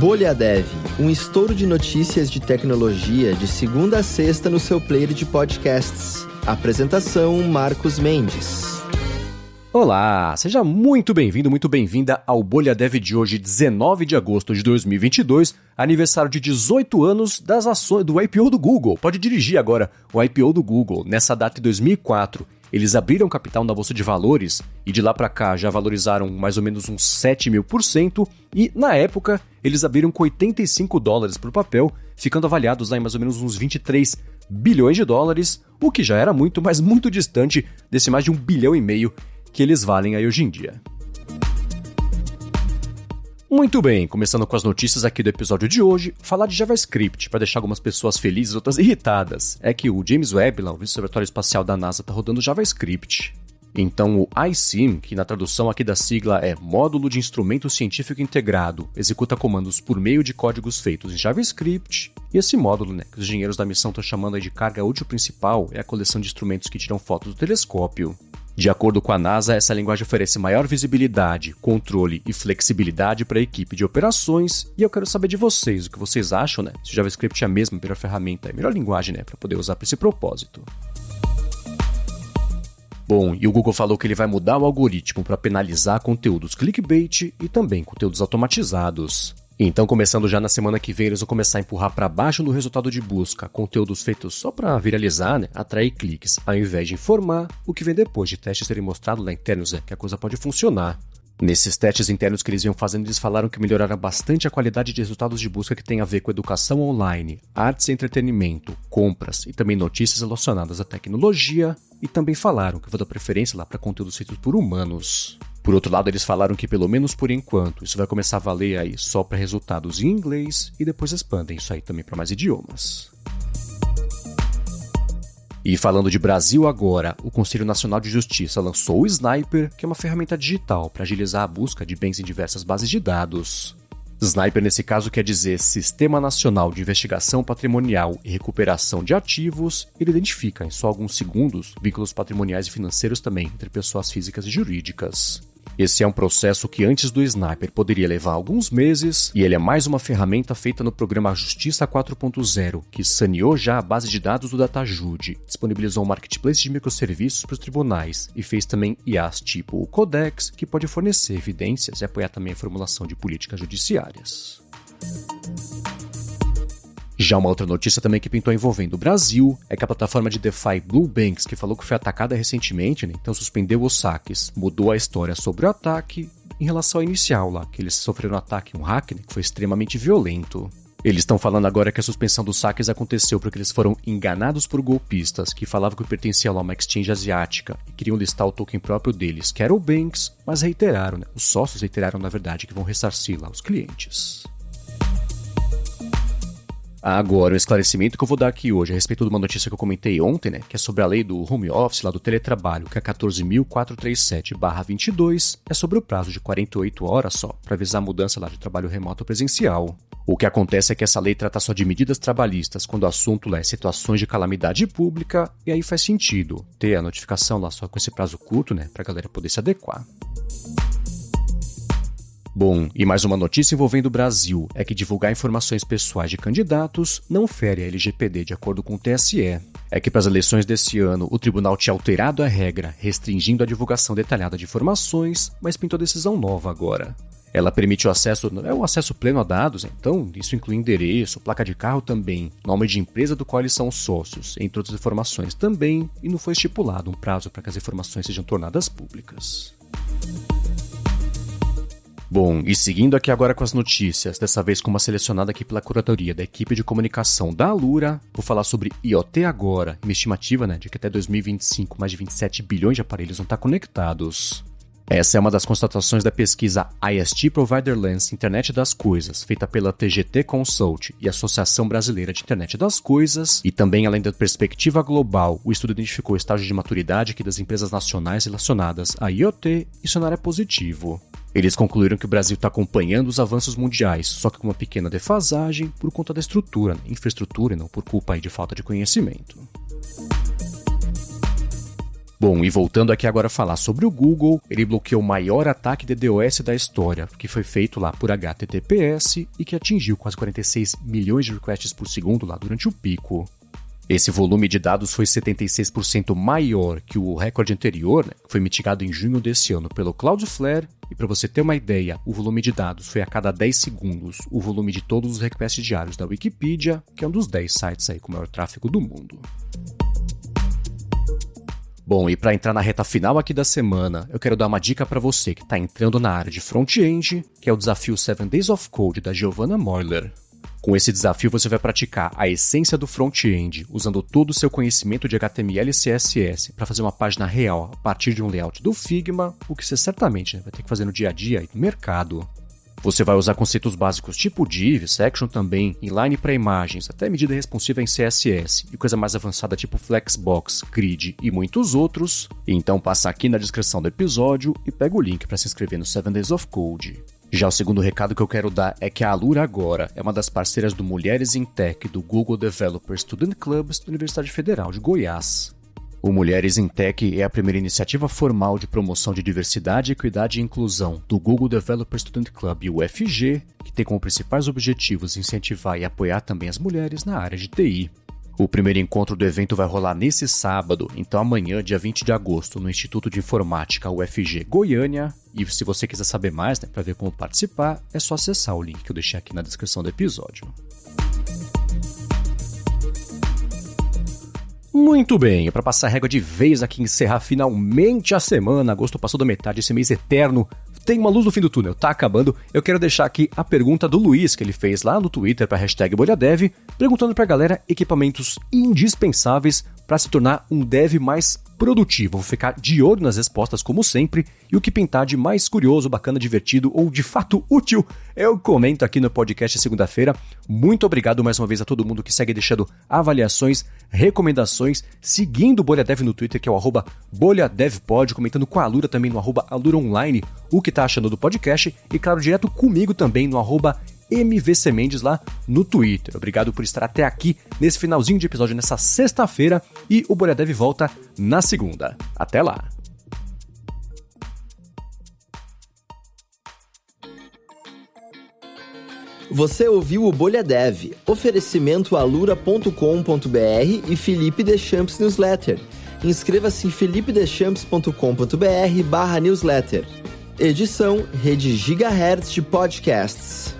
Bolha Dev, um estouro de notícias de tecnologia de segunda a sexta no seu player de podcasts. Apresentação Marcos Mendes. Olá, seja muito bem-vindo, muito bem-vinda ao Bolha Dev de hoje, 19 de agosto de 2022, aniversário de 18 anos das ações do IPO do Google. Pode dirigir agora o IPO do Google nessa data de 2004. Eles abriram capital na bolsa de valores e de lá para cá já valorizaram mais ou menos uns 7 mil por cento. E na época eles abriram com 85 dólares por papel, ficando avaliados lá em mais ou menos uns 23 bilhões de dólares, o que já era muito, mas muito distante desse mais de um bilhão e meio que eles valem aí hoje em dia. Muito bem, começando com as notícias aqui do episódio de hoje, falar de JavaScript para deixar algumas pessoas felizes, outras irritadas. É que o James Webb, lá, o Observatório Espacial da NASA, está rodando JavaScript. Então, o ISIM, que na tradução aqui da sigla é Módulo de Instrumento Científico Integrado, executa comandos por meio de códigos feitos em JavaScript. E esse módulo, né, que os engenheiros da missão estão chamando de carga útil principal, é a coleção de instrumentos que tiram fotos do telescópio. De acordo com a NASA, essa linguagem oferece maior visibilidade, controle e flexibilidade para a equipe de operações, e eu quero saber de vocês o que vocês acham, né? Se o JavaScript é a mesma melhor ferramenta, é a melhor linguagem, né, para poder usar para esse propósito. Bom, e o Google falou que ele vai mudar o algoritmo para penalizar conteúdos clickbait e também conteúdos automatizados. Então, começando já na semana que vem, eles vão começar a empurrar para baixo no resultado de busca conteúdos feitos só para viralizar, né, atrair cliques, ao invés de informar o que vem depois de testes serem mostrados lá internos, é que a coisa pode funcionar. Nesses testes internos que eles iam fazendo, eles falaram que melhoraram bastante a qualidade de resultados de busca que tem a ver com educação online, artes e entretenimento, compras e também notícias relacionadas à tecnologia. E também falaram que vou dar preferência lá para conteúdos feitos por humanos. Por outro lado, eles falaram que, pelo menos por enquanto, isso vai começar a valer aí só para resultados em inglês e depois expandem isso aí também para mais idiomas. E falando de Brasil agora, o Conselho Nacional de Justiça lançou o Sniper, que é uma ferramenta digital para agilizar a busca de bens em diversas bases de dados. Sniper, nesse caso, quer dizer Sistema Nacional de Investigação Patrimonial e Recuperação de Ativos. Ele identifica, em só alguns segundos, vínculos patrimoniais e financeiros também entre pessoas físicas e jurídicas. Esse é um processo que antes do Sniper poderia levar alguns meses, e ele é mais uma ferramenta feita no programa Justiça 4.0, que saneou já a base de dados do DataJude, disponibilizou um marketplace de microserviços para os tribunais e fez também IAs tipo o Codex, que pode fornecer evidências e apoiar também a formulação de políticas judiciárias. Já uma outra notícia também que pintou envolvendo o Brasil é que a plataforma de DeFi Blue Banks, que falou que foi atacada recentemente, né, então suspendeu os saques, mudou a história sobre o ataque em relação ao inicial lá, que eles sofreram um ataque, um hack, né, que foi extremamente violento. Eles estão falando agora que a suspensão dos saques aconteceu porque eles foram enganados por golpistas que falavam que pertenciam a uma exchange asiática e queriam listar o token próprio deles, que era o Banks, mas reiteraram, né? os sócios reiteraram na verdade que vão ressarcir lá os clientes. Agora, um esclarecimento que eu vou dar aqui hoje a respeito de uma notícia que eu comentei ontem, né, que é sobre a lei do home office, lá do teletrabalho, que é 14.437-22, é sobre o prazo de 48 horas só, para avisar a mudança lá de trabalho remoto presencial. O que acontece é que essa lei trata só de medidas trabalhistas quando o assunto lá é situações de calamidade pública, e aí faz sentido ter a notificação lá só com esse prazo curto, né, para a galera poder se adequar. Bom, e mais uma notícia envolvendo o Brasil é que divulgar informações pessoais de candidatos não fere a LGPD de acordo com o TSE. É que para as eleições desse ano o tribunal tinha alterado a regra, restringindo a divulgação detalhada de informações, mas pintou decisão nova agora. Ela permite o acesso, é o acesso pleno a dados, então isso inclui endereço, placa de carro também, nome de empresa do qual eles são sócios, entre outras informações também, e não foi estipulado um prazo para que as informações sejam tornadas públicas. Bom, e seguindo aqui agora com as notícias, dessa vez com uma selecionada aqui pela curadoria da equipe de comunicação da Alura, vou falar sobre IoT agora, uma estimativa né, de que até 2025 mais de 27 bilhões de aparelhos vão estar conectados. Essa é uma das constatações da pesquisa IST Provider Lens Internet das Coisas, feita pela TGT Consult e Associação Brasileira de Internet das Coisas, e também além da perspectiva global, o estudo identificou o estágio de maturidade aqui das empresas nacionais relacionadas a IoT e cenário é positivo. Eles concluíram que o Brasil está acompanhando os avanços mundiais, só que com uma pequena defasagem por conta da estrutura, infraestrutura, e não por culpa de falta de conhecimento. Bom, e voltando aqui agora a falar sobre o Google, ele bloqueou o maior ataque de DOS da história, que foi feito lá por HTTPS e que atingiu quase 46 milhões de requests por segundo lá durante o pico. Esse volume de dados foi 76% maior que o recorde anterior, né, que foi mitigado em junho desse ano pelo Cloudflare. E para você ter uma ideia, o volume de dados foi a cada 10 segundos o volume de todos os requests diários da Wikipedia, que é um dos 10 sites aí com maior tráfego do mundo. Bom, e para entrar na reta final aqui da semana, eu quero dar uma dica para você que está entrando na área de front-end, que é o desafio 7 Days of Code da Giovanna Moyler. Com esse desafio, você vai praticar a essência do front-end, usando todo o seu conhecimento de HTML e CSS para fazer uma página real a partir de um layout do Figma, o que você certamente vai ter que fazer no dia a dia e no mercado. Você vai usar conceitos básicos tipo div, section também, inline para imagens, até medida responsiva em CSS e coisa mais avançada tipo flexbox, grid e muitos outros. Então passa aqui na descrição do episódio e pega o link para se inscrever no 7 Days of Code. Já o segundo recado que eu quero dar é que a Alura agora é uma das parceiras do Mulheres em Tech do Google Developer Student Clubs da Universidade Federal de Goiás. O Mulheres em Tech é a primeira iniciativa formal de promoção de diversidade, equidade e inclusão do Google Developer Student Club UFG, que tem como principais objetivos incentivar e apoiar também as mulheres na área de TI. O primeiro encontro do evento vai rolar nesse sábado, então amanhã, dia 20 de agosto, no Instituto de Informática UFG Goiânia. E se você quiser saber mais, né, para ver como participar, é só acessar o link que eu deixei aqui na descrição do episódio. Muito bem, para passar a régua de vez aqui encerrar finalmente a semana, agosto passou da metade, esse mês eterno tem uma luz no fim do túnel, tá acabando. Eu quero deixar aqui a pergunta do Luiz, que ele fez lá no Twitter para hashtag BolhaDev, perguntando pra galera equipamentos indispensáveis para se tornar um dev mais produtivo. Vou ficar de olho nas respostas, como sempre, e o que pintar de mais curioso, bacana, divertido ou de fato útil, eu comento aqui no podcast segunda-feira. Muito obrigado mais uma vez a todo mundo que segue deixando avaliações, recomendações, seguindo o Bolha Dev no Twitter, que é o arroba BolhaDevPod, comentando com a Alura também no arroba o que tá achando do podcast, e claro, direto comigo também no arroba MVC Mendes lá no Twitter. Obrigado por estar até aqui nesse finalzinho de episódio nessa sexta-feira e o Bolha Dev volta na segunda. Até lá! Você ouviu o Bolha Dev, oferecimento alura.com.br e Felipe Deschamps Newsletter. Inscreva-se em felipedechamps.com.br barra newsletter. Edição Rede Gigahertz de Podcasts.